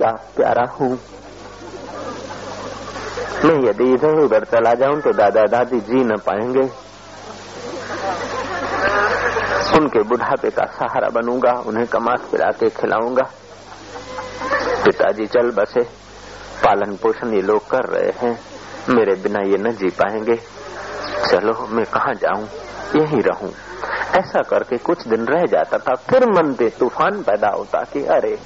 क्या प्यारा हूँ। मैं यदि इधर उधर चला जाऊँ तो दादा दादी जी न पाएँगे। उनके बुढ़ापे का सहारा बनूँगा, उन्हें कमास पिला के खिलाऊँगा। पिताजी चल बसे, पालन पोषण ये लोग कर रहे हैं, मेरे बिना ये न जी पाएँगे। चलो, मैं कहा जाऊँ? यही रहूँ। ऐसा करके कुछ दिन रह जाता था, फिर मन पे तूफ़ान पैदा होता कि अरे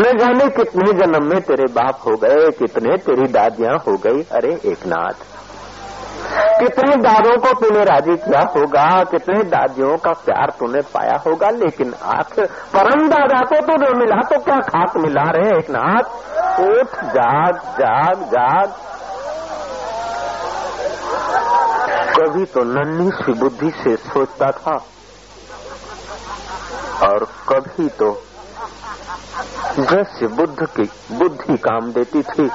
न जाने कितने जन्म में तेरे बाप हो गए, कितने तेरी दादियाँ हो गई। अरे, एक नाथ। कितने दादों को तूने राज़ी किया होगा, कितने दादियों का प्यार तूने पाया होगा, लेकिन आखिर परम दादा को तो न मिला तो क्या खाक मिला रहे एक नाथ? उठ, जाग जाग जाग। कभी तो नन्ही सी बुद्धि से सोचता था, और कभी तो जैसे बुद्ध की बुद्धि काम देती थी।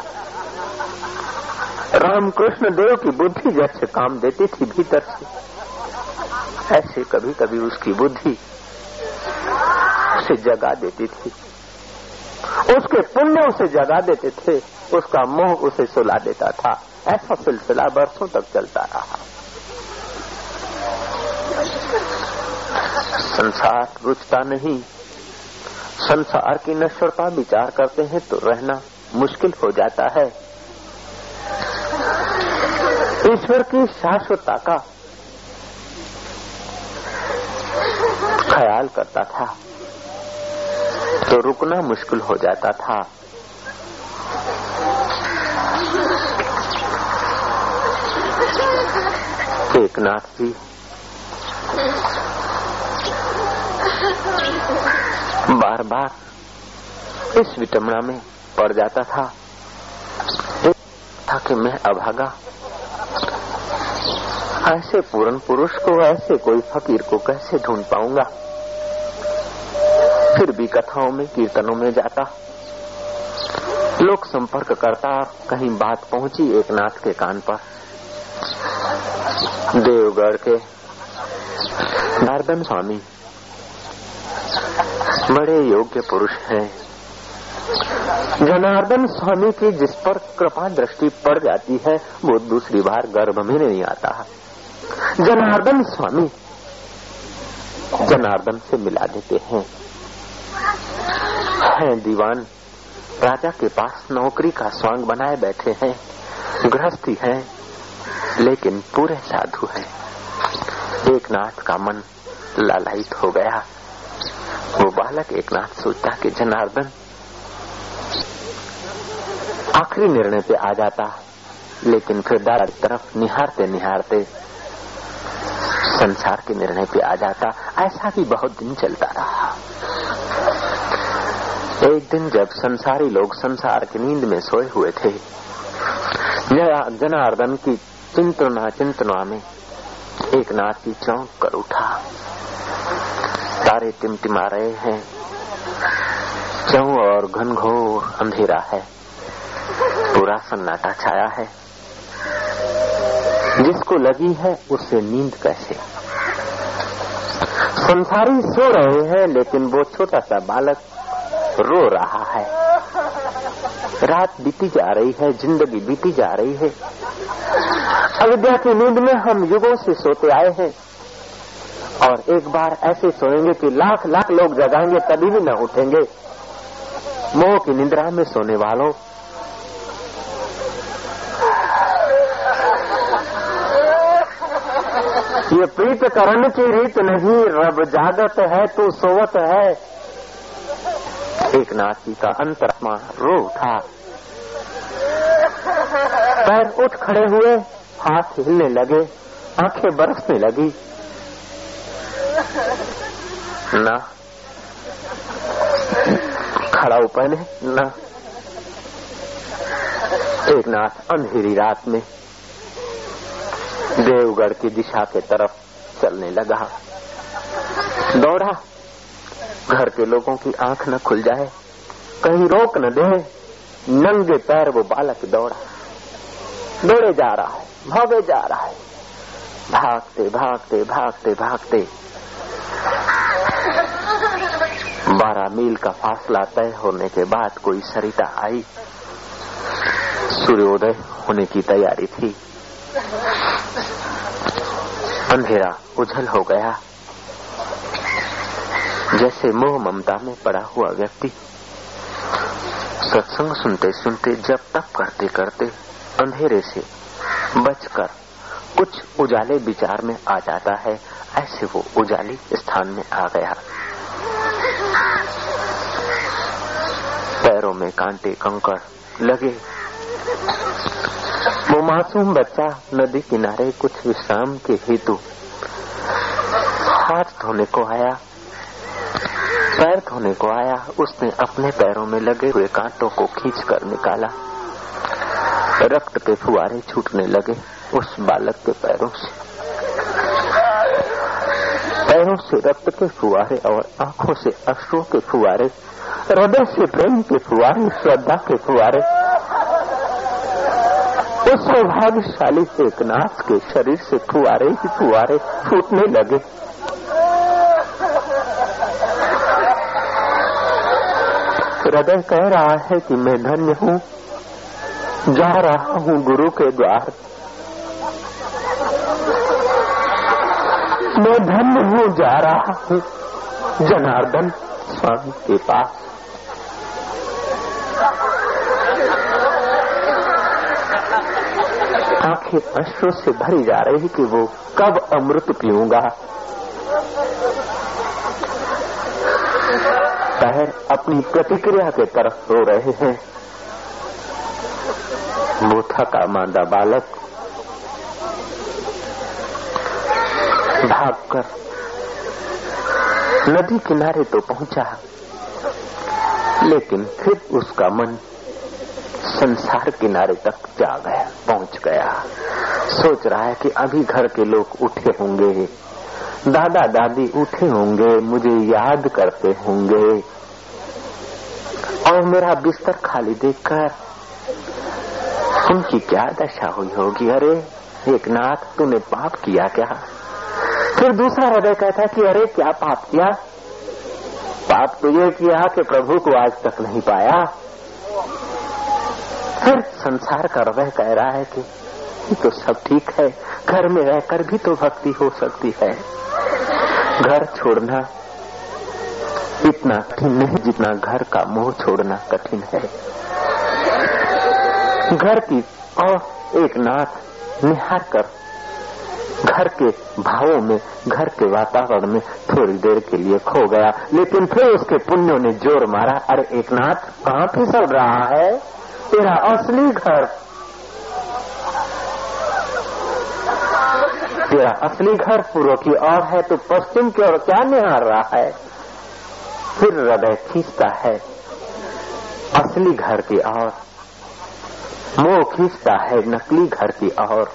रामकृष्ण देव की बुद्धि जैसे काम देती थी भीतर से। ऐसे कभी कभी उसकी बुद्धि उसे जगा देती थी। उसके पुण्य उसे जगा देते थे, उसका मोह उसे सुला देता था। ऐसा सिलसिला बरसों तक चलता रहा। संसार रुचता नहीं संसार की नश्वरता विचार करते हैं तो रहना मुश्किल हो जाता है। ईश्वर की शाश्वतता का ख्याल करता था तो रुकना मुश्किल हो जाता था। एक नाथ जी बार बार इस विटमना में पड़ जाता था। था कि मैं अभागा। ऐसे पूर्ण पुरुष को, ऐसे कोई फकीर को कैसे ढूंढ पाऊँगा? फिर भी कथाओं में, कीर्तनों में जाता। लोक संपर्क करता, कहीं बात पहुँची एक नाथ के कान पर। देवगढ़ के नारदन स्वामी बड़े योग्य पुरुष हैं। जनार्दन स्वामी की जिस पर कृपा दृष्टि पड़ जाती है, वो दूसरी बार गर्भ में नहीं आता। जनार्दन स्वामी जनार्दन से मिला देते हैं। हैं दीवान, राजा के पास नौकरी का स्वांग बनाए बैठे हैं। गृहस्थी है, लेकिन पूरे साधु है। एक नाथ का मन लालायित हो गया। वो बालक एक नाथ सोचता कि जनार्दन आखिरी निर्णय पे आ जाता, लेकिन फिर दादा तरफ़ निहारते निहारते संसार के निर्णय पे आ जाता। ऐसा भी बहुत दिन चलता रहा। एक दिन जब संसारी लोग संसार की नींद में सोए हुए थे जनार्दन की चिंतना चिंतना में एक नाथ की चौंक कर उठा। तारे टिमटिमा रहे हैं। चौ और घनघोर अंधेरा है। पूरा सन्नाटा छाया है। जिसको लगी है उससे नींद कैसे? संसारी सो रहे हैं, लेकिन वो छोटा सा बालक रो रहा है। रात बीती जा रही है, ज़िंदगी बीती जा रही है। अविद्या की नींद में हम युगों से सोते आए हैं। और एक बार ऐसे सोएँगे कि लाख लाख लोग जगाएँगे, तभी भी न उठेंगे। मोह की निंद्रा में सोने वालों। ये प्रीत करण की रीत नहीं, रब जागत है, तू सोवत है। एक नाथी का अंतरात्मा रो उठा। पैर उठ खड़े हुए, हाथ हिलने लगे, आँखें बरसने लगी। ना। खड़ा पहने ना। एक नाथ अंधेरी रात में देवगढ़ की दिशा के तरफ़ चलने लगा। दौड़ा। घर के लोगों की आँख न खुल जाए, कहीं रोक न दे। नंगे पैर वो बालक दौड़ा। दौड़े जा रहा है, भागे जा रहा है। भागते भागते भागते भागते बारह मील का फासला तय होने के बाद कोई सरिता आई। सूर्योदय होने की तैयारी थी। अंधेरा उझल हो गया। जैसे मोह ममता में पड़ा हुआ व्यक्ति। सत्संग सुनते सुनते, जब तक करते करते अंधेरे से बचकर कुछ उजाले विचार में आ जाता है। ऐसे वो उजाली स्थान में आ गया। पैरों में कांटे कंकड़ लगे। वो मासूम बच्चा नदी किनारे कुछ विश्राम के हेतु हाथ धोने को आया। पैर धोने को आया। उसने अपने पैरों में लगे हुए कांटों को खींच कर निकाला। रक्त के फुआरे छूटने लगे उस बालक के पैरों से। पैरों से रक्त के फुआरे और आँखों से अश्रुओं के फुआरे हृदय से प्रेम के फुआरे श्रद्धा के फुआरे उस सौभाग्यशाली एक नाथ के शरीर से फुआरे ही फुआरे फूटने लगे। हृदय कह रहा है कि मैं धन्य हूँ, जा रहा हूँ गुरु के द्वार। मैं धन्य हूँ जा रहा हूँ। जनार्दन स्वामी के पास। आँखें अश्रु से भरी जा रही कि वो कब अमृत पीऊँगा। पैर अपनी प्रतिक्रिया के तरफ़ रो रहे हैं। वो थका मांदा बालक भागकर नदी किनारे तो पहुँचा। लेकिन फिर उसका मन संसार किनारे तक जा गया, पहुँच गया। सोच रहा है कि अभी घर के लोग उठे होंगे। दादा दादी उठे होंगे, मुझे याद करते होंगे। और मेरा बिस्तर खाली देखकर उनकी क्या दशा हुई होगी? अरे, एक नाथ, तूने पाप किया क्या? फिर दूसरा हृदय कहता है कि अरे, क्या पाप किया? पाप तो ये किया कि प्रभु को आज तक नहीं पाया। फिर संसार का हृदय कह रहा है कि ये तो सब ठीक है। घर में रहकर भी तो भक्ति हो सकती है। घर छोड़ना इतना कठिन नहीं जितना घर का मोह छोड़ना कठिन है। घर की और एक नाथ निहार कर घर के भावों में, घर के वातावरण में थोड़ी देर के लिए खो गया। लेकिन फिर उसके पुण्यों ने ज़ोर मारा। अरे, एक नाथ कहाँ फिसल रहा है? तेरा असली घर। तेरा असली घर पूर्व की ओर है तो पश्चिम की ओर क्या निहार रहा है? फिर हृदय खींचता है। असली घर की ओर। मोह खींचता है, नकली घर की ओर।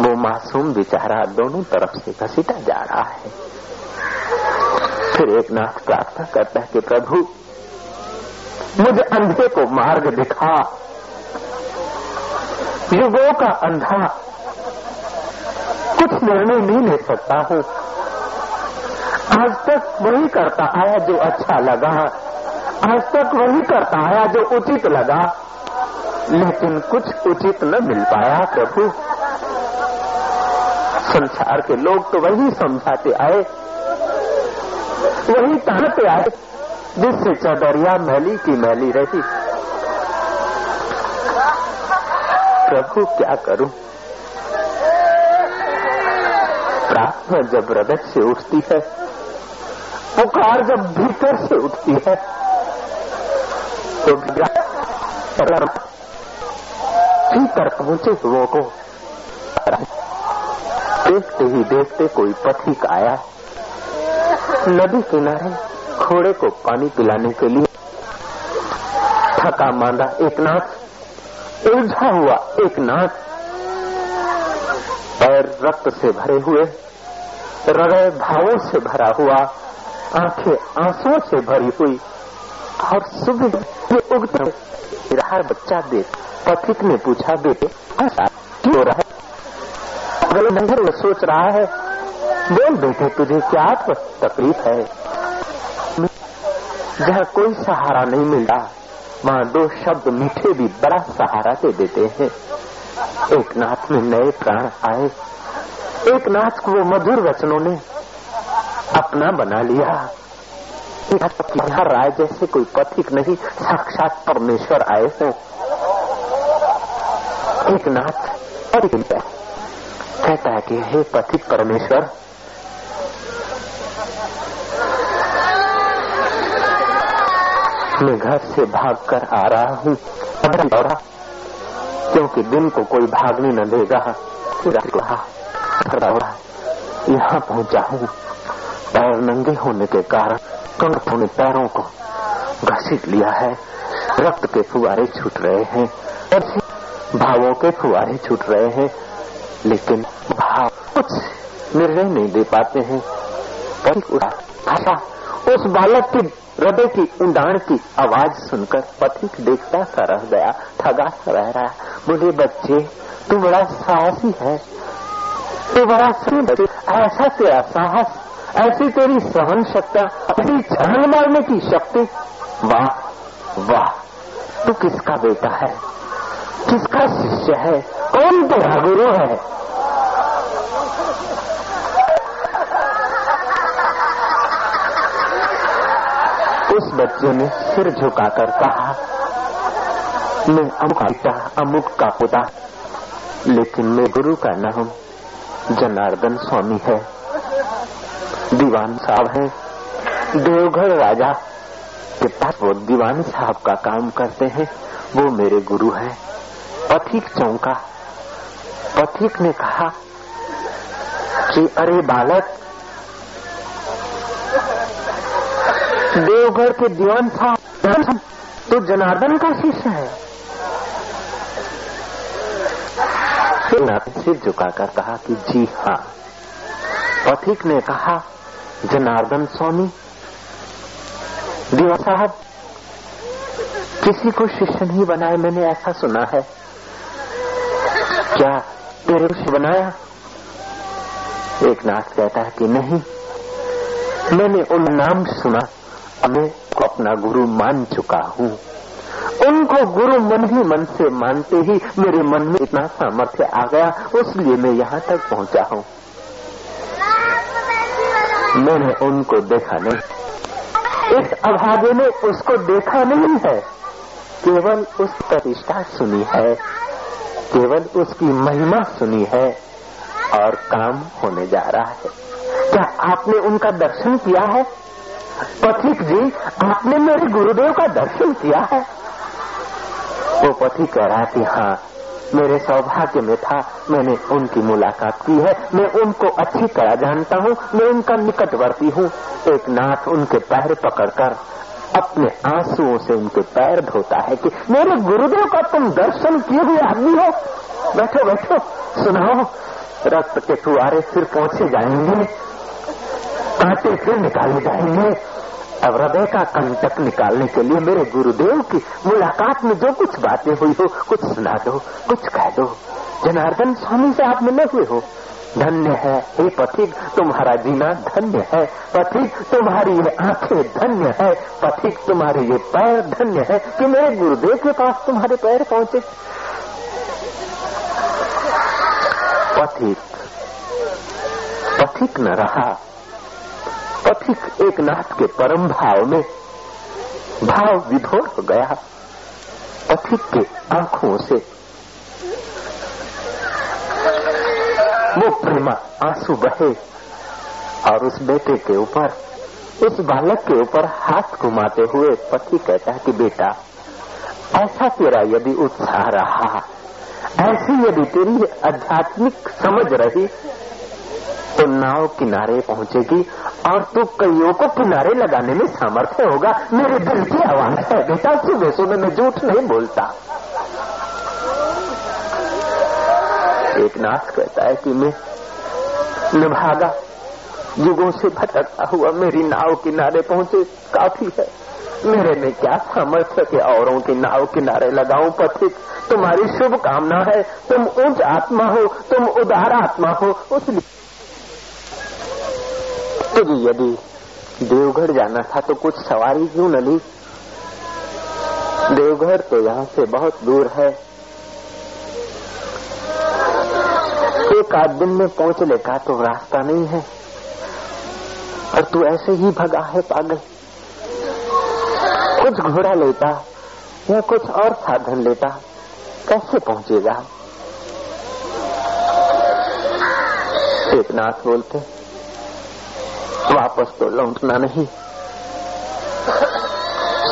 वो मासूम बेचारा दोनों तरफ़ से घसीटा जा रहा है। फिर एक नाथ प्रार्थना करता है कि प्रभु, मुझे अंधे को मार्ग दिखा। युगों का अंधा, कुछ निर्णय नहीं ले सकता हूँ। आज तक वही करता आया जो अच्छा लगा। आज तक वही करता आया जो उचित लगा। लेकिन कुछ उचित न मिल पाया प्रभु। संसार के लोग तो वही समझाते आए। वही कहते आए, जिससे चदरिया मैली की मैली रही। प्रभु क्या करूँ? प्रार्थना जब हृदय से उठती है, पुकार जब भीतर से उठती है तो भीतर पहुँचे लोगों को देखते ही देखते कोई पथिक आया नदी किनारे घोड़े को पानी पिलाने के लिए थका मांदा एक नाथ, उलझा हुआ एक नाथ, पैर रक्त से भरे हुए, हृदय भावों से भरा हुआ, आँखें आंसुओं से भरी हुई और सुबह उगते बच्चा देख पथिक ने पूछा, बेटे ऐसा अगले नंबर में सोच रहा है, बोल बेटे, तुझे क्या तकलीफ़ है? जहाँ कोई सहारा नहीं मिलता वहाँ दो शब्द मीठे भी बड़ा सहारा दे देते हैं। एक नाथ में नए प्राण आए, एक नाथ को वो मधुर वचनों ने अपना बना लिया। यहाँ राय जैसे कोई पथिक नहीं, साक्षात परमेश्वर आए हो। एक नाथ कहता है कि हे पथिक परमेश्वर, मैं घर से भाग कर आ रहा हूँ। क्योंकि दिन को कोई भागने न देगा यहाँ पहुँचा हूँ। पैर नंगे होने के कारण कंगत ने पैरों को घसीट लिया है। रक्त के फुआरे छूट रहे हैं भावों के फुआरे छूट रहे हैं। लेकिन भाव कुछ निर्णय नहीं दे पाते हैं। उस बालक की, हृदय की उड़ान की आवाज़ सुनकर पथिक देखता सा रह गया, ठगा सा रह रहा बोले, बच्चे, तू बड़ा साहसी है। तू बड़ा सुंदर ऐसा तेरा साहस, ऐसी तेरी सहन शक्ति अपनी छान मारने की शक्ति। वाह वाह, तू किसका बेटा है? किसका शिष्य है? कौन तेरा गुरु है। उस बच्चे ने सिर झुकाकर कहा, मैं अमुक का अमुक का पुता, लेकिन मैं गुरु का न नाम जनार्दन स्वामी है। दीवान साहब है। देवघर राजा के पास वो दीवान साहब का काम करते हैं, वो मेरे गुरु है। पथिक चौंका पथिक ने कहा कि अरे बालक, देवघर के दीवान था तो जनार्दन का शिष्य है। सिर झुकाकर कहा कि जी हाँ। पथिक ने कहा, जनार्दन स्वामी दीवा साहब, किसी को शिष्य नहीं बनाए मैंने, ऐसा सुना है। क्या शिष्य बनाया। एक नाथ कहता है कि नहीं, मैंने उन नाम सुना, मैं को अपना गुरु मान चुका हूँ। उनको गुरु मन ही मन से मानते ही मेरे मन में इतना सामर्थ्य आ गया, उसलिए मैं यहाँ तक पहुँचा हूँ। मैंने उनको देखा नहीं। इस अभागे ने उसको देखा नहीं है। केवल उस प्रतिष्ठा सुनी है। केवल उसकी महिमा सुनी है और काम होने जा रहा है। क्या आपने उनका दर्शन किया है? पथिक जी, आपने मेरे गुरुदेव का दर्शन किया है? वो पथिक कह रहा कि हाँ मेरे सौभाग्य में था, मैंने उनकी मुलाकात की है। मैं उनको अच्छी तरह जानता हूँ, मैं उनका निकटवर्ती हूँ। एक नाथ उनके पैर पकड़कर अपने आंसुओं से उनके पैर धोता है कि मेरे गुरुदेव का तुम दर्शन किए हुए आदमी हो। बैठो बैठो, सुनाओ। रक्त के फुआरे फिर पहुँचे जाएँगे। कांटे फिर निकाले जाएँगे। अब हृदय का कंटक निकालने के लिए मेरे गुरुदेव की मुलाकात में जो कुछ बातें हुई हो, कुछ सुना दो, कुछ कह दो। जनार्दन स्वामी से आप मिले हुए हो। धन्य है, हे पथिक, तुम्हारा जीना धन्य है। पथिक, तुम्हारी ये आँखें धन्य है। पथिक, तुम्हारे ये पैर धन्य है कि मेरे गुरुदेव के पास तुम्हारे पैर पहुँचे। पथिक पथिक न रहा। पथिक एक नाथ के परम भाव में भाव विधोर हो गया। पथिक के आँखों से वो प्रेमा आँसू बहे और उस बेटे के ऊपर, उस बालक के ऊपर हाथ घुमाते हुए पति कहता है कि बेटा, ऐसा तेरा यदि उत्साह रहा, ऐसी यदि तेरी आध्यात्मिक समझ रही तो नाव किनारे पहुंचेगी और तू कईयों को किनारे लगाने में सामर्थ्य होगा। मेरे दिल की आवाज़ है, बेटा सुबह सुबह मैं झूठ नहीं बोलता। एक नाथ कहता है कि मैं निभागा युगों से भटकता हुआ मेरी नाव किनारे पहुँचे, काफ़ी है। मेरे में क्या सामर्थ्य के औरों की नाव किनारे लगाऊँ पथिक तुम्हारी शुभ कामना है, तुम उच्च आत्मा हो, तुम उदार आत्मा हो उसलिए तुझे यदि देवघर जाना था तो कुछ सवारी क्यों न ली? देवघर तो यहाँ से बहुत दूर है। एक आध दिन में पहुँचने का तो रास्ता नहीं है। और तू ऐसे ही भगा है पागल। कुछ घोड़ा लेता या कुछ और साधन लेता, कैसे पहुंचेगा? एक नाथ बोलते, वापस तो लौटना नहीं।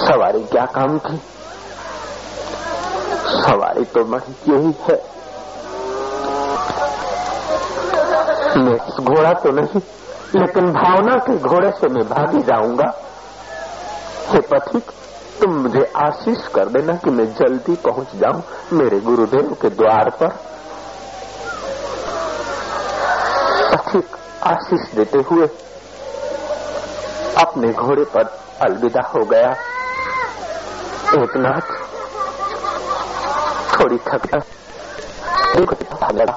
सवारी क्या काम थी? सवारी तो बड़ी यही है। मैं, घोड़ा तो नहीं, लेकिन भावना के घोड़े से मैं भागी जाऊँगा। हे पथिक, तुम मुझे आशीष कर देना कि मैं जल्दी पहुँच जाऊँ मेरे गुरुदेव के द्वार पर। पथिक, आशीष देते हुए अपने घोड़े पर अलविदा हो गया। एक नाथ, थोड़ी थक लगा।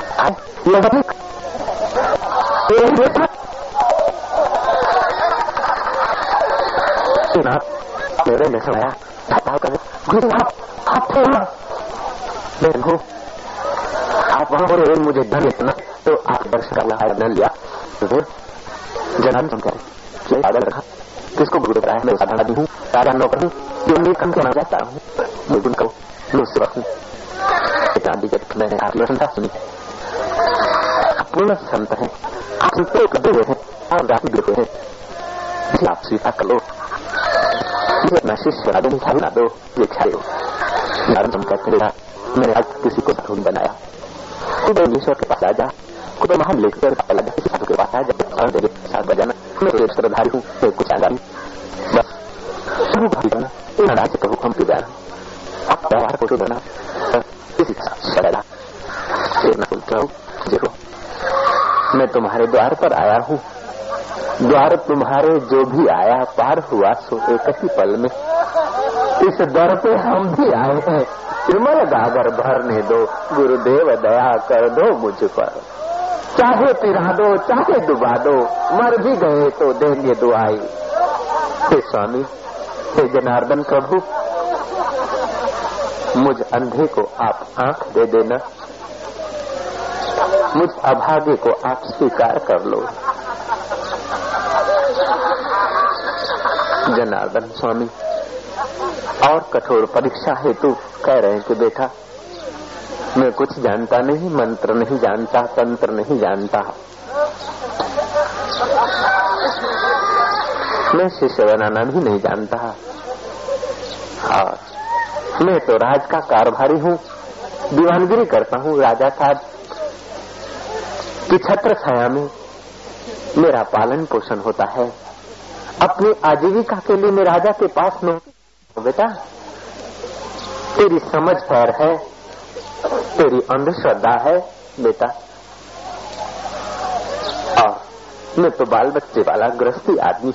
यह अधिक नाथ मेरे में समाया हटाओ कर गुरु आप आप थे मैं हूँ आप वहाँ बोले मुझे धन इतना तो आप वर्ष का लहार न लिया तो जनान समझा क्या आदर रखा किसको गुरु कराया मैं साधारण आदमी हूँ राजा नौकर हूँ जो उन्हें कम कहना चाहता हूँ मैं उनको मैं वक्त हूँ चांदी के मैंने आत्मसंता सुनी पूर्ण संत है आप संतों को दे हैं। आप स्वीकार कर लो। अपना शिष्य मिठा बना दो, ये कहते रहा मैंने आज किसी को साधु बनाया। खुद ईश्वर के पास आ जा। खुद महान लेकर लगा किसी साधु के पास आ जा। और साथ बजाना मैं तेरे श्रद्धारी हूँ, मैं कुछ आगामी बस। प्रभु भाई जाना। प्रभु हम पी जाना। आप व्यवहार को देना किसी का सड़ेला फिर न बोलते रहो देखो मैं तुम्हारे द्वार पर आया हूँ। द्वार तुम्हारे जो भी आया, पार हुआ सो एक ही पल में। इस दर पे हम भी आए हैं। निर्मल गागर भरने दो, गुरुदेव दया कर दो मुझ पर। चाहे पिरा दो, चाहे डुबा दो, मर भी गए तो देंगे दुआई। हे स्वामी, हे जनार्दन प्रभु, मुझ अंधे को आप आँख दे देना। मुझ अभागे को आप स्वीकार कर लो। जनार्दन स्वामी, और कठोर परीक्षा हेतु कह रहे हैं कि बेटा, मैं कुछ जानता नहीं, मंत्र नहीं जानता, तंत्र नहीं जानता। मैं शिष्य बनाना भी नहीं जानता। और मैं तो राज का कारभारी हूँ, दीवानगिरी करता हूँ, राजा साहब। की छत्र छाया में मेरा पालन पोषण होता है। अपनी आजीविका के लिए मैं राजा के पास न बेटा, तेरी समझ पैर है, तेरी अंधश्रद्धा है, बेटा। और मैं तो बाल बच्चे वाला गृहस्थी आदमी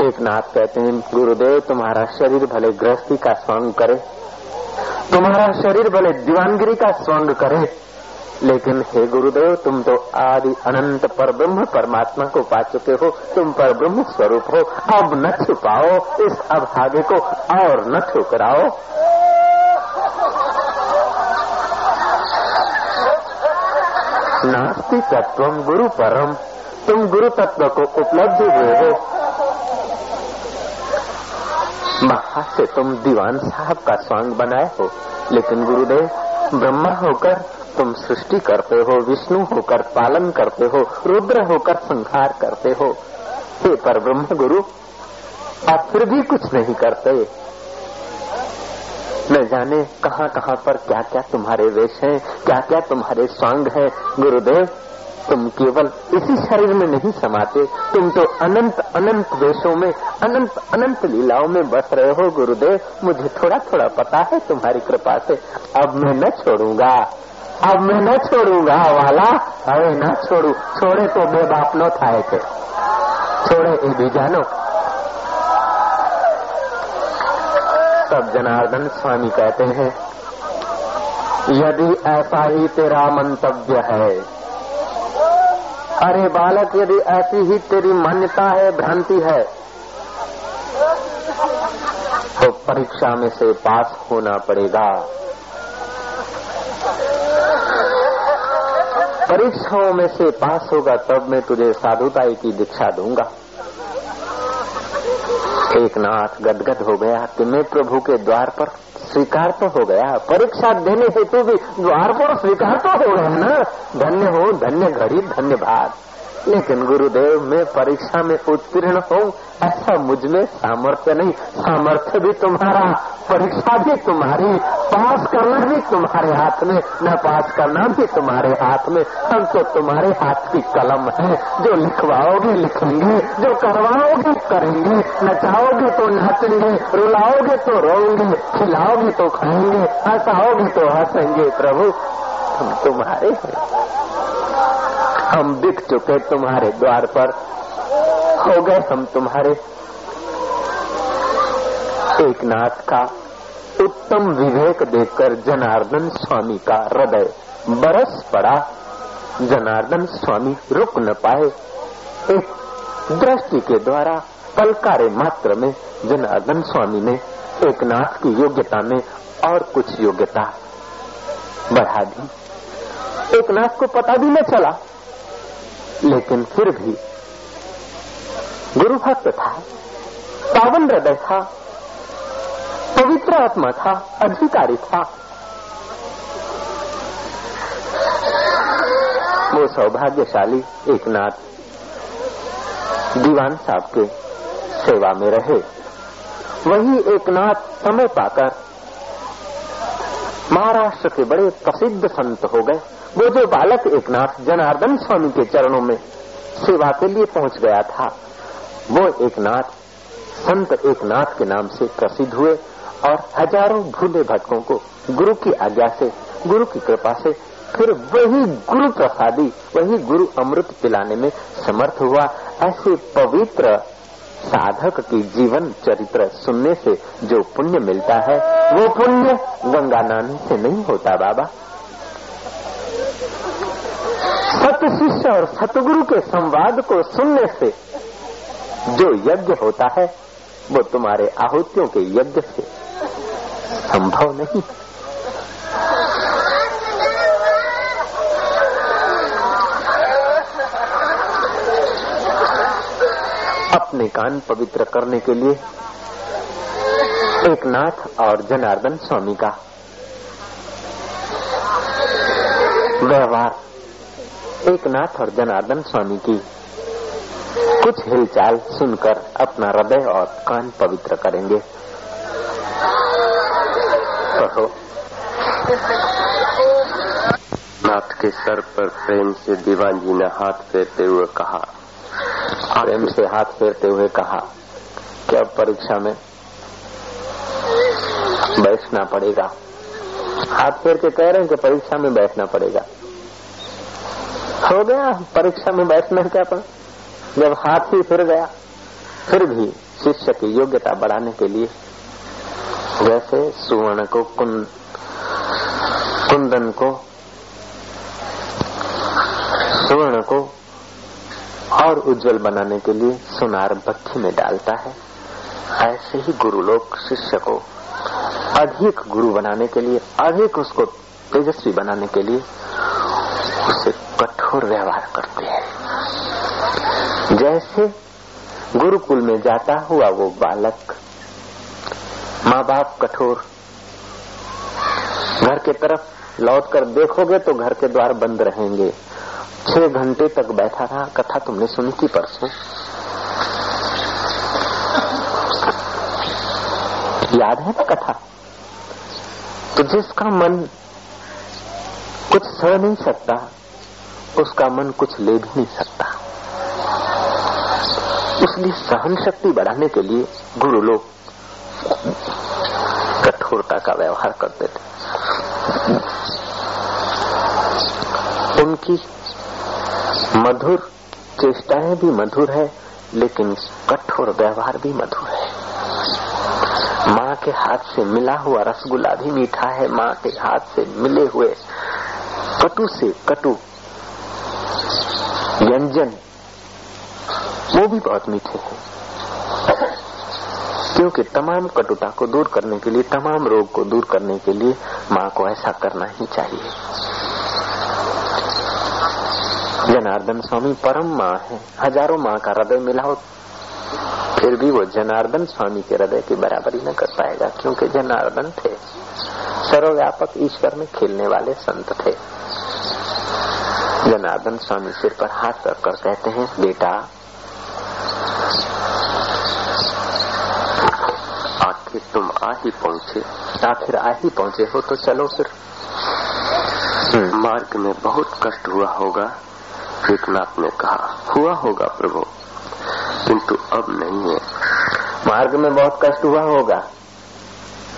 एक नाथ कहते हैं, गुरुदेव, तुम्हारा शरीर भले गृहस्थी का स्वांग करे, तुम्हारा शरीर भले दीवानगिरी का स्वांग करे। लेकिन हे गुरुदेव, तुम तो आदि अनंत पर ब्रह्म परमात्मा को पा चुके हो। तुम पर ब्रह्म स्वरूप हो। अब न छुपाओ। इस अभागे को और न ठुकराओ। नास्ति तत्व गुरु परम। तुम गुरु तत्व को उपलब्ध हुए हो। महा से तुम दीवान साहब का स्वांग बनाए हो। लेकिन गुरुदेव, ब्रह्मा होकर तुम सृष्टि करते हो, विष्णु होकर पालन करते हो, रुद्र होकर संहार करते हो। हे पर ब्रह्म गुरु आप फिर भी कुछ नहीं करते। न जाने कहाँ कहाँ पर क्या क्या तुम्हारे वेश हैं क्या क्या तुम्हारे स्वांग है। गुरुदेव, तुम केवल इसी शरीर में नहीं समाते, तुम तो अनंत अनंत वेशों में, अनंत अनंत लीलाओं में बस रहे हो। गुरुदेव, मुझे थोड़ा थोड़ा पता है तुम्हारी कृपा से। अब मैं न छोड़ूँगा। अब मैं न छोड़ूंगा वाला अरे न छोड़ू छोड़े तो बे बाप नो थाय છે छोड़े એ બીજાનો सब जनार्दन स्वामी कहते हैं यदि ऐसा ही तेरा मंतव्य है अरे बालक यदि ऐसी ही तेरी मान्यता है भ्रांति है तो परीक्षा में से पास होना पड़ेगा परीक्षाओं में से पास होगा, तब मैं तुझे साधुताई की दीक्षा दूँगा। एक नाथ गदगद हो गया कि मैं प्रभु के द्वार पर स्वीकार तो हो गया, परीक्षा देने हेतु भी द्वार पर स्वीकार तो हो गया ना। धन्य हो, धन्य घड़ी, धन्य भाग। लेकिन गुरुदेव, मैं परीक्षा में उत्तीर्ण हूँ। ऐसा मुझमें सामर्थ्य नहीं। सामर्थ्य भी तुम्हारा, परीक्षा भी तुम्हारी, पास करना भी तुम्हारे हाथ में, न पास करना भी तुम्हारे हाथ में। हम तो तुम्हारे हाथ की कलम है। जो लिखवाओगे, लिखेंगे, जो करवाओगे, करेंगे। नचाओगे तो नाचेंगे, रुलाओगे तो रोएँगे, खिलाओगे तो खाएँगे, हंसाओगे तो हंसेंगे, प्रभु, हम तुम्हारे हैं। हम बिक चुके तुम्हारे द्वार पर। हो गए हम तुम्हारे। एक नाथ का उत्तम विवेक देखकर जनार्दन स्वामी का हृदय बरस पड़ा। जनार्दन स्वामी रुक न पाए। एक दृष्टि के द्वारा पलकारे मात्र में जनार्दन स्वामी ने एक नाथ की योग्यता में और कुछ योग्यता बढ़ा दी। एक नाथ को पता भी न चला। लेकिन फिर भी गुरु भक्त था, पावन हृदय था, पवित्र आत्मा था, अधिकारी था। वो सौभाग्यशाली एक नाथ दीवान साहब के सेवा में रहे। वही एक नाथ समय पाकर महाराष्ट्र के बड़े प्रसिद्ध संत हो गए। वो जो बालक एक नाथ जनार्दन स्वामी के चरणों में सेवा के लिए पहुँच गया था, वो एक नाथ संत एक नाथ के नाम से प्रसिद्ध हुए और हज़ारों भूले भटकों को गुरु की आज्ञा से, गुरु की कृपा से फिर वही गुरु प्रसादी, वही गुरु अमृत पिलाने में समर्थ हुआ। ऐसे पवित्र साधक की जीवन चरित्र सुनने से जो पुण्य मिलता है, वो पुण्य गंगा नानी से नहीं होता बाबा। शिष्य और सतगुरु के संवाद को सुनने से जो यज्ञ होता है, वो तुम्हारे आहुतियों के यज्ञ से संभव नहीं। अपने कान पवित्र करने के लिए एक नाथ और जनार्दन स्वामी का व्यवहार एक नाथ और जनार्दन स्वामी की कुछ हिलचाल सुनकर अपना हृदय और कान पवित्र करेंगे। कहो। नाथ के सर पर प्रेम से दीवान जी ने हाथ फेरते हुए कहा। प्रेम से हाथ फेरते हुए कहा कि अब परीक्षा में बैठना पड़ेगा? हाथ फेर के कह रहे हैं कि परीक्षा में बैठना पड़ेगा। हो गया, परीक्षा में बैठने क्या पर जब हाथ ही फिर गया, फिर भी शिष्य की योग्यता बढ़ाने के लिए, जैसे सुवर्ण को कुंद कुंदन को, सुवर्ण को और उज्जवल बनाने के लिए सुनार भट्टी में डालता है। ऐसे ही गुरु लोग शिष्य को अधिक गुरु बनाने के लिए, अधिक उसको तेजस्वी बनाने के लिए उससे कठोर व्यवहार करते हैं। जैसे गुरुकुल में जाता हुआ वो बालक माँ बाप कठोर घर के तरफ़ लौट कर देखोगे तो घर के द्वार बंद रहेंगे। छह घंटे तक बैठा रहा। कथा तुमने सुनी थी परसों? याद है ना कथा? तो जिसका मन कुछ सह नहीं सकता उसका मन कुछ ले भी नहीं सकता। इसलिए सहन शक्ति बढ़ाने के लिए गुरु लोग कठोरता का व्यवहार करते थे। उनकी मधुर चेष्टाएँ भी मधुर है, लेकिन कठोर व्यवहार भी मधुर है। माँ के हाथ से मिला हुआ रसगुल्ला भी मीठा है। माँ के हाथ से मिले हुए कटु से कटु व्यंजन। वो भी बहुत मीठे हैं। क्योंकि तमाम कटुता को दूर करने के लिए, तमाम रोग को दूर करने के लिए माँ को ऐसा करना ही चाहिए। जनार्दन स्वामी परम माँ है। हज़ारों माँ का हृदय मिलाओ। फिर भी वो जनार्दन स्वामी के हृदय की बराबरी न कर पाएगा, क्योंकि जनार्दन थे। सर्वव्यापक ईश्वर में खेलने वाले संत थे। जनार्दन स्वामी सिर पर हाथ रखकर कहते हैं, बेटा, आखिर तुम आ ही पहुँचे। आखिर आ ही पहुँचे हो तो चलो फिर। मार्ग में बहुत कष्ट हुआ होगा विकनाथ ने कहा। हुआ होगा प्रभु, किंतु अब नहीं है। मार्ग में बहुत कष्ट हुआ होगा।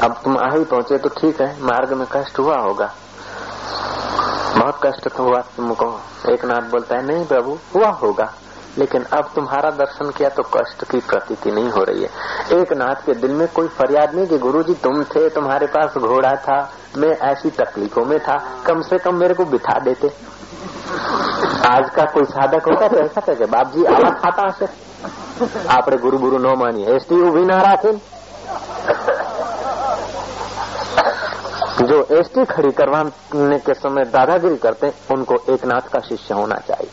अब तुम आ ही पहुँचे तो ठीक है, मार्ग में कष्ट हुआ होगा। बहुत कष्ट तो हुआ तुमको एक नाथ बोलता है नहीं प्रभु हुआ होगा लेकिन अब तुम्हारा दर्शन किया तो कष्ट की प्रतीति नहीं हो रही है एक नाथ के दिल में कोई फरियाद नहीं कि गुरुजी तुम थे तुम्हारे पास घोड़ा था मैं ऐसी तकलीफों में था कम से कम मेरे को बिठा देते आज का कोई साधक होता तो ऐसा कहे बाप जी आवा खाता હશે આપણે ગુરુ ગુરુ ન માનીએ એસટી ઉભી ના રાખે जो एसटी खड़ी करवाने के समय दादागिरी करते हैं, उनको एक नाथ का शिष्य होना चाहिए।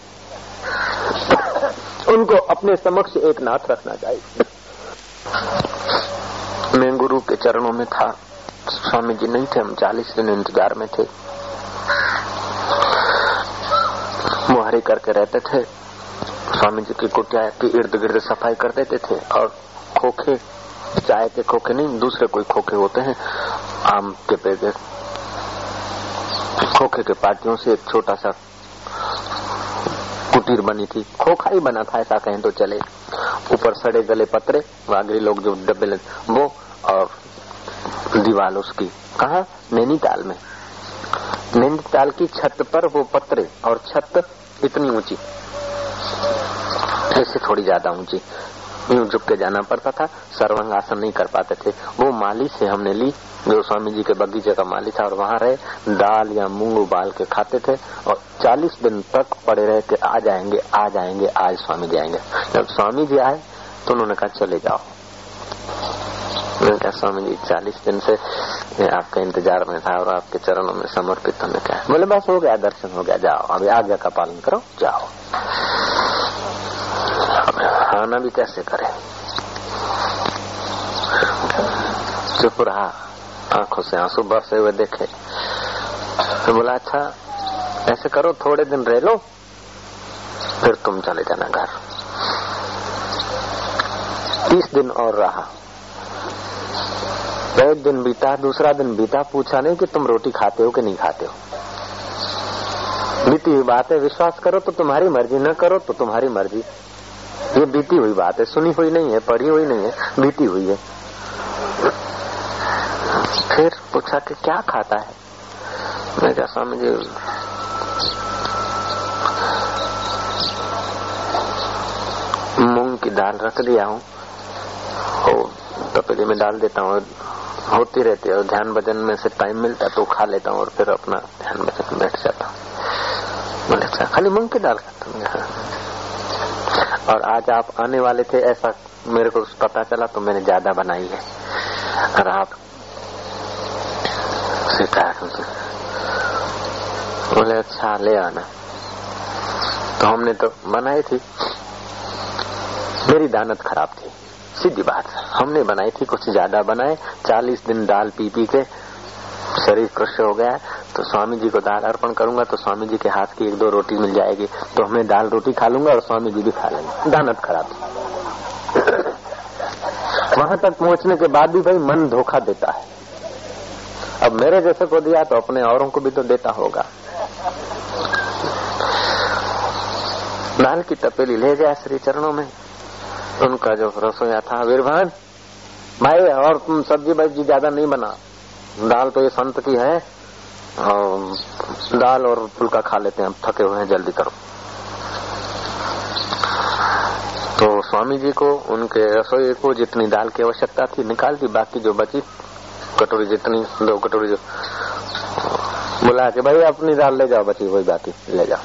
उनको अपने समक्ष एक नाथ रखना चाहिए। मैं गुरु के चरणों में था। स्वामी जी नहीं थे, हम चालीस दिन इंतज़ार में थे। मुहारी करके रहते थे। स्वामी जी की कुटिया की इर्द गिर्द सफ़ाई कर देते थे और खोखे चाय के खोखे नहीं, दूसरे कोई खोखे होते हैं, आम के पेड़। खोखे के पार्टियों से एक छोटा सा कुटीर बनी थी। खोखा ही बना था, ऐसा कहें तो चले। ऊपर सड़े गले पत्रे, वागरी लोग जो डब्बे वो और दीवाल उसकी। कहा? नैनीताल में। नैनीताल की छत पर वो पत्रे, और छत इतनी ऊँची, ऐसे थोड़ी ज़्यादा ऊँची। यूँ झुक के जाना पड़ता था। सर्वंग आसन नहीं कर पाते थे। वो माली से हमने ली। जो स्वामी जी के बगीचे का माली था और वहाँ रहे। दाल या मूंग उबाल के खाते थे और चालीस दिन तक पड़े रहे कि आ जाएँगे आ जाएँगे, आज स्वामी जी आएँगे। जब स्वामी जी आए तो उन्होंने कहा, चले जाओ। कहा, स्वामी जी, चालीस दिन से आपके इंतज़ार में था और आपके चरणों में समर्पित होने का बोले, बस हो गया, दर्शन हो गया, जाओ। अभी आज्ञा का पालन करो, जाओ। आना भी कैसे करे? चुप रहा, आँखों से आँसू बरसे हुए देखे। तो बोला अच्छा ऐसे करो, थोड़े दिन रह लो, फिर तुम चले जाना घर। तीस दिन और रहा। एक दिन बीता, दूसरा दिन बीता, पूछा नहीं कि तुम रोटी खाते हो कि नहीं खाते हो। बीती हुई बात है विश्वास करो तो तुम्हारी मर्ज़ी, न करो तो तुम्हारी मर्ज़ी। ये बीती हुई बात है, सुनी हुई नहीं है, पढ़ी हुई नहीं है, बीती हुई है। फिर पूछा कि क्या खाता है? मैं क्या स्वामी जी, मूंग की दाल रख दिया हूँ। तपेली में डाल देता हूँ, होती रहती है। और ध्यान भजन में से टाइम मिलता तो खा लेता हूँ और फिर अपना ध्यान भजन बैठ जाता हूँ। अच्छा खाली मूंग की दाल खाता हूँ और आज आप आने वाले थे, ऐसा मेरे को पता चला तो मैंने ज़्यादा बनाई है। और आप बोले अच्छा ले आना। तो हमने तो बनाई थी। मेरी दानत खराब थी। सीधी बात हमने बनाई थी, कुछ ज़्यादा बनाए, चालीस दिन दाल पी पी के शरीर कृष हो गया तो स्वामी जी को दाल अर्पण करूँगा तो स्वामी जी के हाथ की एक दो रोटी मिल जाएगी। तो हमें दाल रोटी खा लूँगा और स्वामी जी भी खा लेंगे। दानत खराब। वहाँ तक पहुँचने के बाद भी भाई मन धोखा देता है। अब मेरे जैसे को दिया तो अपने औरों को भी तो देता होगा। दाल की तपेली ले गया श्री चरणों में। उनका जो रसोया था वीरभान भाई और तुम सब्ज़ी बब्जी ज़्यादा नहीं बना। दाल तो ये संत की है दाल और फुल्का खा लेते हैं, थके हुए हैं, जल्दी करो। तो स्वामी जी को, उनके रसोई को जितनी दाल की आवश्यकता थी, निकाल दी, बाकी जो बची, कटोरी जितनी, दो कटोरी जो, बुला के, भाई, अपनी दाल ले जाओ, बची वही बाकी, ले जाओ।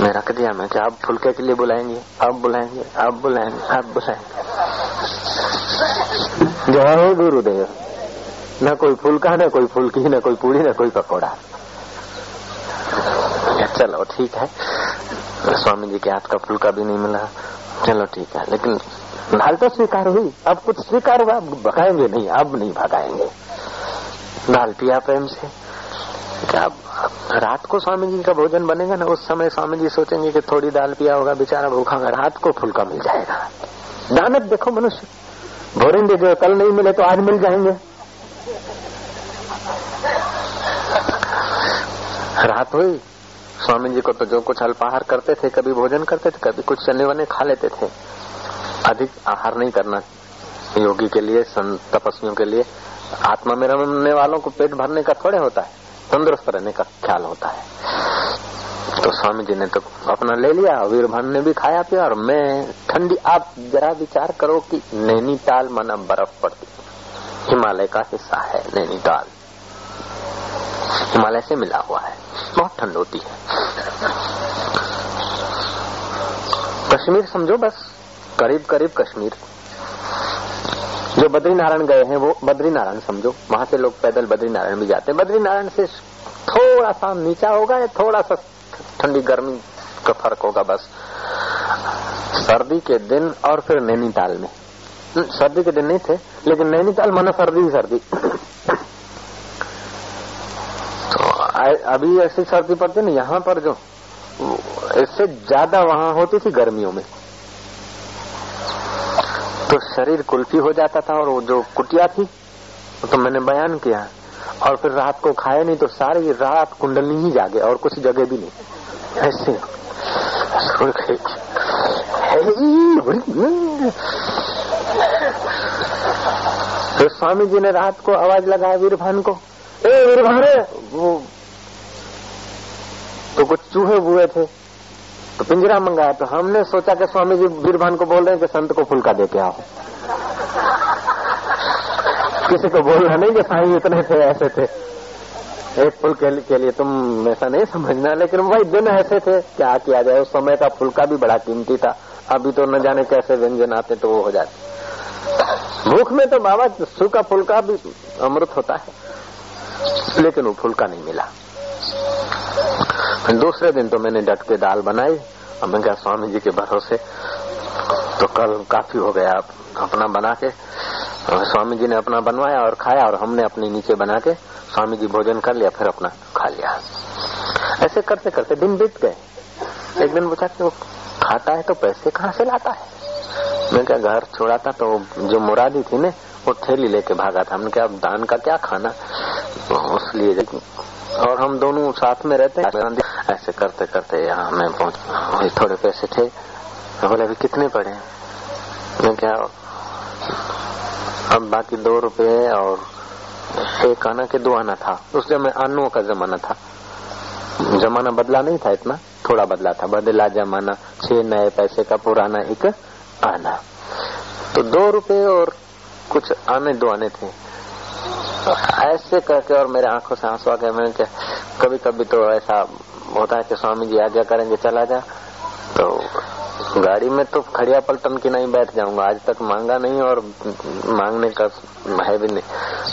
मैं रख दिया, मैं क्या अब फुलके के लिए बुलाएँगे? अब बुलाएँगे अब बुलाएँगे अब बुलाएँगे। जय गुरुदेव। न कोई फुलका, न कोई फुलकी, न कोई पूरी न कोई पकौड़ा। चलो, ठीक है। स्वामी जी के हाथ का फुलका भी नहीं मिला। चलो, ठीक है, लेकिन लाल तो स्वीकार हुई। अब कुछ स्वीकार हुआ भगाएँगे नहीं, अब नहीं भगाएँगे। लाल पिया प्रेम से। क्या रात को स्वामी जी का भोजन बनेगा ना, उस समय स्वामी जी सोचेंगे कि थोड़ी दाल पिया होगा, बेचारा भूखा रात को फुलका मिल जाएगा। दानत देखो मनुष्य, भोरेंगे जो कल नहीं मिले तो आज मिल जाएँगे। रात हुई। स्वामी जी को तो जो कुछ अल्पाहार करते थे, कभी भोजन करते थे, कभी कुछ चने वने खा लेते थे। अधिक आहार नहीं करना। योगी के लिए तपस्वियों के लिए, आत्मा में रमने वालों को पेट भरने का थोड़े होता है, तंदुरुस्त रहने का ख्याल होता है। तो स्वामी जी ने तो अपना ले लिया वीरभन ने भी खाया पिया और मैं ठंडी, आप जरा विचार करो कि नैनीताल माना बर्फ़ पड़ती। हिमालय का हिस्सा है, नैनीताल। हिमालय से मिला हुआ है। बहुत ठंड होती है। कश्मीर समझो बस। करीब करीब कश्मीर। जो बद्रीनारायण गए हैं, वो बद्री नारायण समझो। वहाँ से लोग पैदल बद्री नारायण भी जाते हैं। बद्री नारायण से थोड़ा सा नीचा होगा या थोड़ा सा ठंडी गर्मी का फ़र्क होगा बस। सर्दी के दिन और फिर नैनीताल में। सर्दी के दिन नहीं थे, लेकिन नैनीताल माना सर्दी ही सर्दी। तो अभी ऐसी सर्दी पड़ती ना, यहाँ पर जो, इससे ज़्यादा वहाँ होती थी गर्मियों में। तो शरीर कुल्फी हो जाता था और वो जो कुटिया थी तो मैंने बयान किया। और फिर रात को खाए नहीं तो सारी रात कुंडलनी ही जागे और कुछ जगह भी नहीं। ऐसे। तो स्वामी जी ने रात को आवाज़ लगाया वीरभान को। ए, वीरभान! वो तो कुछ चूहे हुए थे। तो पिंजरा मंगाया तो हमने सोचा कि स्वामी जी वीरभान को बोल रहे हैं कि संत को फुलका दे के आओ। किसी को बोलना नहीं कि साई इतने थे, ऐसे थे। एक फुल के लिए तुम ऐसा नहीं समझना, लेकिन भाई दिन ऐसे थे, क्या किया जाए, उस समय का फुलका भी बड़ा कीमती था। अभी तो न जाने कैसे व्यंजन आते तो वो हो जाते। भूख में तो बाबा सूखा फुलका भी अमृत होता है, लेकिन वो फुलका नहीं मिला। दूसरे दिन तो मैंने डट के दाल बनाई, और मैं क्या स्वामी जी के भरोसे। तो कल काफ़ी हो गया अपना बना के। स्वामी जी ने अपना बनवाया और खाया, और हमने अपने नीचे बना के स्वामी जी भोजन कर लिया, फिर अपना खा लिया। ऐसे करते करते दिन बीत गए। एक दिन पूछा कि वो खाता है तो पैसे कहाँ से लाता है? मैं क्या घर छोड़ा था तो जो मुरादी थी ने, वो थैली लेके भागा था। हमने क्या दान का क्या खाना? उसलिए और हम दोनों साथ में रहते हैं। ऐसे करते करते यहाँ मैं पहुँच थोड़े पैसे थे। बोले, अभी कितने पड़े मैं क्या अब बाकी दो रुपए और एक आना के दो आना था। उस समय आनुओं का जमाना था। जमाना बदला नहीं था इतना, थोड़ा बदला था। बदला जमाना, छह नए पैसे का पुराना एक आना। तो दो रुपए और कुछ आने दो आने थे। ऐसे करके और मेरे आँखों से आँसू आ गए। मैंने क्या कभी कभी तो ऐसा होता है कि स्वामी जी आज्ञा करेंगे, चला जा। तो गाड़ी में तो खड़िया पलटन की नहीं बैठ जाऊँगा। आज तक मांगा नहीं और मांगने का है भी नहीं।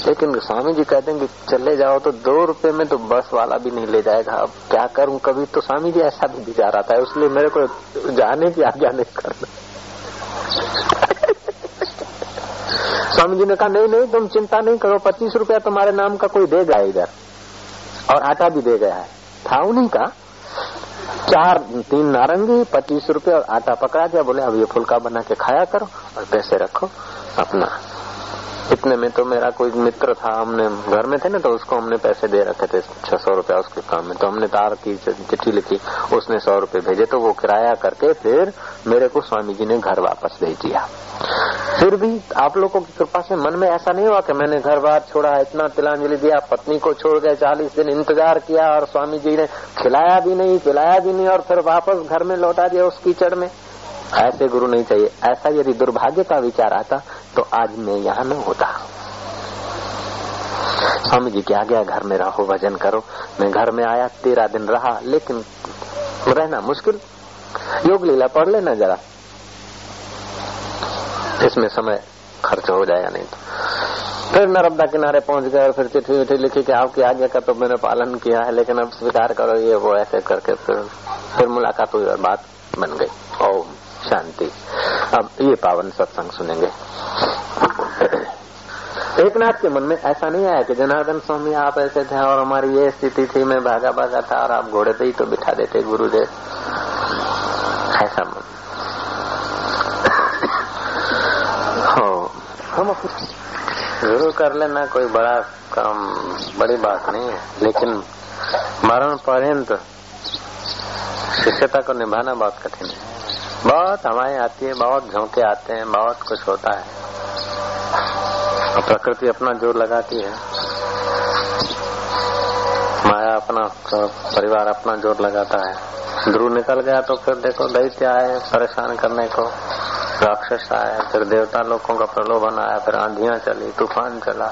लेकिन स्वामी जी कहते हैं कि चले जाओ तो दो रुपए में तो बस वाला भी नहीं ले जाएगा। अब क्या करूँ? कभी तो स्वामी जी ऐसा भी रहा था, इसलिए मेरे को जाने की आज्ञा नहीं करना। स्वामी जी ने कहा, नहीं नहीं, तुम चिंता नहीं करो, पच्चीस रुपया तुम्हारे नाम का कोई देगा इधर, और आटा भी दे गया है। था उन्हीं का चार, तीन नारंगी, पच्चीस रुपए और आटा पकड़ा दिया, बोले, अब ये फुलका बना के खाया करो, और पैसे रखो अपना। इतने में तो मेरा कोई मित्र था, हमने घर में थे ना तो उसको हमने पैसे दे रखे थे, छह सौ रूपया उसके काम में। तो हमने तार की, चिट्ठी लिखी, उसने सौ रुपये भेजे तो वो किराया करके फिर मेरे को स्वामी जी ने घर वापस भेज दिया। फिर भी आप लोगों की कृपा से मन में ऐसा नहीं हुआ कि मैंने घर बार छोड़ा, इतना तिलांजलि दिया, पत्नी को छोड़ गए चालीस दिन इंतज़ार किया और स्वामी जी ने खिलाया भी नहीं, पिलाया भी नहीं और फिर वापस घर में लौटा दिया उस कीचड़ में। ऐसे गुरु नहीं चाहिए। ऐसा यदि दुर्भाग्य का विचार आता तो आज मैं यहाँ न होता। स्वामी जी क्या गया घर में रहो, भजन करो। मैं घर में आया तेरह दिन रहा, लेकिन रहना मुश्किल। योग लीला पढ़ लेना जरा। इसमें समय खर्च हो जाएगा नहीं तो। फिर नर्मदा किनारे पहुँच गए और फिर चिट्ठी विठी लिखी कि आपकी आज्ञा का तो मैंने पालन किया है, लेकिन अब स्वीकार करो ये वो ऐसे करके फिर फिर मुलाकात हुई और बात बन गई। ओम, शांति। अब ये पावन सत्संग सुनेंगे। एक नाथ के मन में ऐसा नहीं आया कि जनार्दन स्वामी आप ऐसे थे और हमारी ये स्थिति थी, मैं भागा भागा था और आप घोड़े पे ही तो बिठा देते गुरुदेव। हो ज़रूर कर लेना कोई बड़ा काम बड़ी बात नहीं है लेकिन मरण पर्यंत शिष्यता को निभाना बहुत कठिन है। बहुत हवाएँ आती है बहुत झोंके आते हैं बहुत कुछ होता है। और प्रकृति अपना ज़ोर लगाती है। माया अपना परिवार अपना ज़ोर लगाता है। ध्रुव निकल गया तो फिर देखो दैत्य आए, परेशान करने को। राक्षस आए फिर देवता लोगों का प्रलोभन आया, फिर आंधियाँ चली, तूफ़ान चला।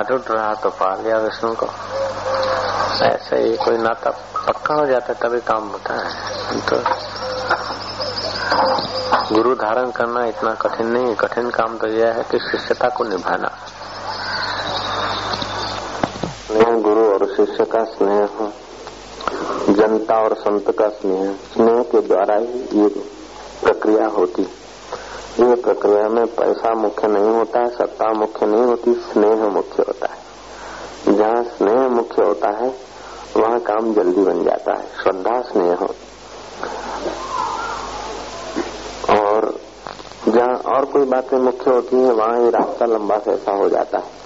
अटूट रहा तो पा लिया विष्णु को। ऐसे ही कोई नाता पक्का हो जाता है, तभी काम होता है। तो गुरु धारण करना इतना कठिन नहीं है। कठिन काम तो यह है कि शिष्यता को निभाना। गुरु और शिष्य का स्नेह जनता और संत का स्नेह स्नेह के द्वारा ही ये प्रक्रिया होती। ये प्रक्रिया में पैसा मुख्य नहीं होता है सत्ता मुख्य नहीं होती, स्नेह मुख्य होता है। जहाँ स्नेह मुख्य होता है, वहाँ काम जल्दी बन जाता है, श्रद्धा, स्नेह हो। और जहाँ और कोई बातें मुख्य होती है, वहाँ ये रास्ता लंबा सा हो जाता है।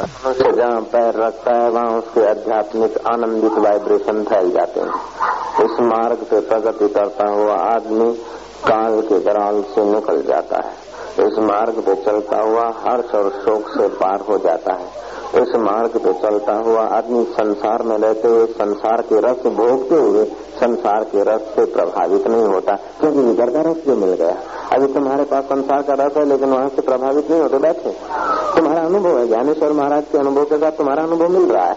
से जहाँ पैर रखता है, वहाँ उसके आध्यात्मिक आनंदित वाइब्रेशन फैल जाते हैं। इस मार्ग पे प्रगति करता हुआ आदमी काल के दराल से निकल जाता है। इस मार्ग पे चलता हुआ हर्ष और शोक से पार हो जाता है। इस मार्ग पे चलता हुआ आदमी संसार में रहते हुए, संसार के रस भोगते हुए, संसार के रस से प्रभावित नहीं होता। क्योंकि इधर का रस जो मिल गया। अभी तुम्हारे पास संसार का रस है, लेकिन वहाँ से प्रभावित नहीं होते, बैठे। तुम्हारा अनुभव है। ज्ञानेश्वर महाराज के अनुभव के साथ तुम्हारा अनुभव मिल रहा है।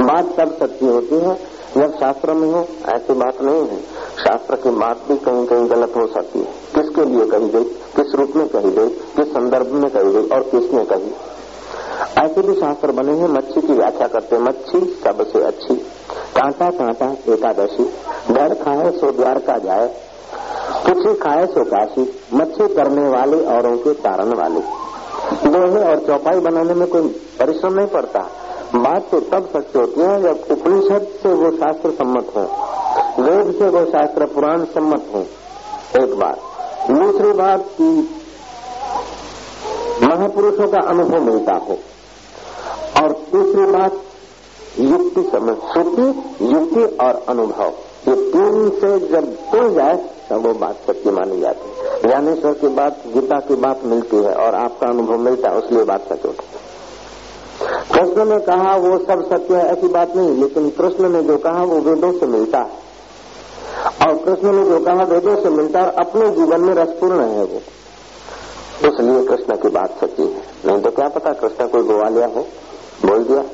बात तब सच्ची होती है जब शास्त्र में हो, ऐसी बात नहीं है। शास्त्र की बात भी कहीं कहीं गलत हो सकती है। किसके लिए कही गई? किस रूप में कही गई? किस संदर्भ में कही गई? और किसने कही? ऐसे भी शास्त्र बने हैं। मच्छी की व्याख्या करते हैं। मच्छी सबसे अच्छी। कांटा कांटा एकादशी। डर खाए सो द्वार का जाए। कुछ खाए सो काशी। मच्छी करने वाले औरों के तारण वाले। दोहे और चौपाई बनाने में कोई परिश्रम नहीं पड़ता। बात तो तब सच होती है जब उपनिषद से वो शास्त्र सम्मत हो। वेद से वो शास्त्र पुराण सम्मत हो। एक बात। दूसरी बात की महापुरुषों का अनुभव मिलता हो। और तीसरी बात, युक्ति समझ श्रुति, युक्ति और अनुभव। ये तीन से जब जुड़ जाए, तब वो बात सत्य मानी जाती है। ज्ञानेश्वर की बात, गीता की बात मिलती है और आपका अनुभव मिलता है, उसलिए बात सच होती कृष्ण ने कहा, वो सब सत्य है, ऐसी बात नहीं, लेकिन कृष्ण ने जो कहा, वो वेदों से मिलता है। और कृष्ण ने जो कहा, वेदों से मिलता है अपने जीवन में रसपूर्ण है वो। इसलिए कृष्ण की बात सच्ची है। नहीं तो क्या पता कृष्ण कोई गोवालिया हो, बोल दिया।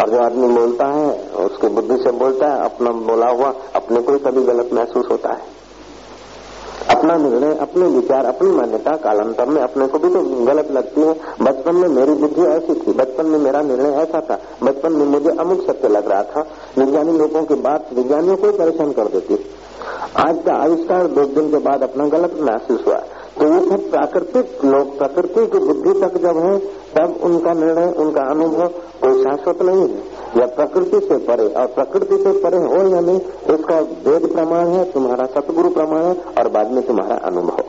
और जो आदमी बोलता है, उसकी बुद्धि से बोलता है, अपना बोला हुआ, अपने को कभी गलत महसूस होता है। अपना निर्णय, अपने विचार, अपनी मान्यता कालांतर में अपने को भी तो गलत लगती है। बचपन में मेरी बुद्धि ऐसी थी, बचपन में मेरा निर्णय ऐसा था। बचपन में मुझे अमुक सत्य लग रहा था, विज्ञानी लोगों की बात विज्ञानियों को परेशान कर देती। आज का आविष्कार दो दिन के बाद अपना गलत महसूस हुआ। तो ये सब प्राकृतिक लोग, प्रकृति की बुद्धि तक जब है, तब उनका निर्णय, उनका अनुभव कोई शाश्वत नहीं है। या प्रकृति से परे, और प्रकृति से परे हो या नहीं, उसका वेद प्रमाण है, तुम्हारा सतगुरु प्रमाण है, और बाद में तुम्हारा अनुभव।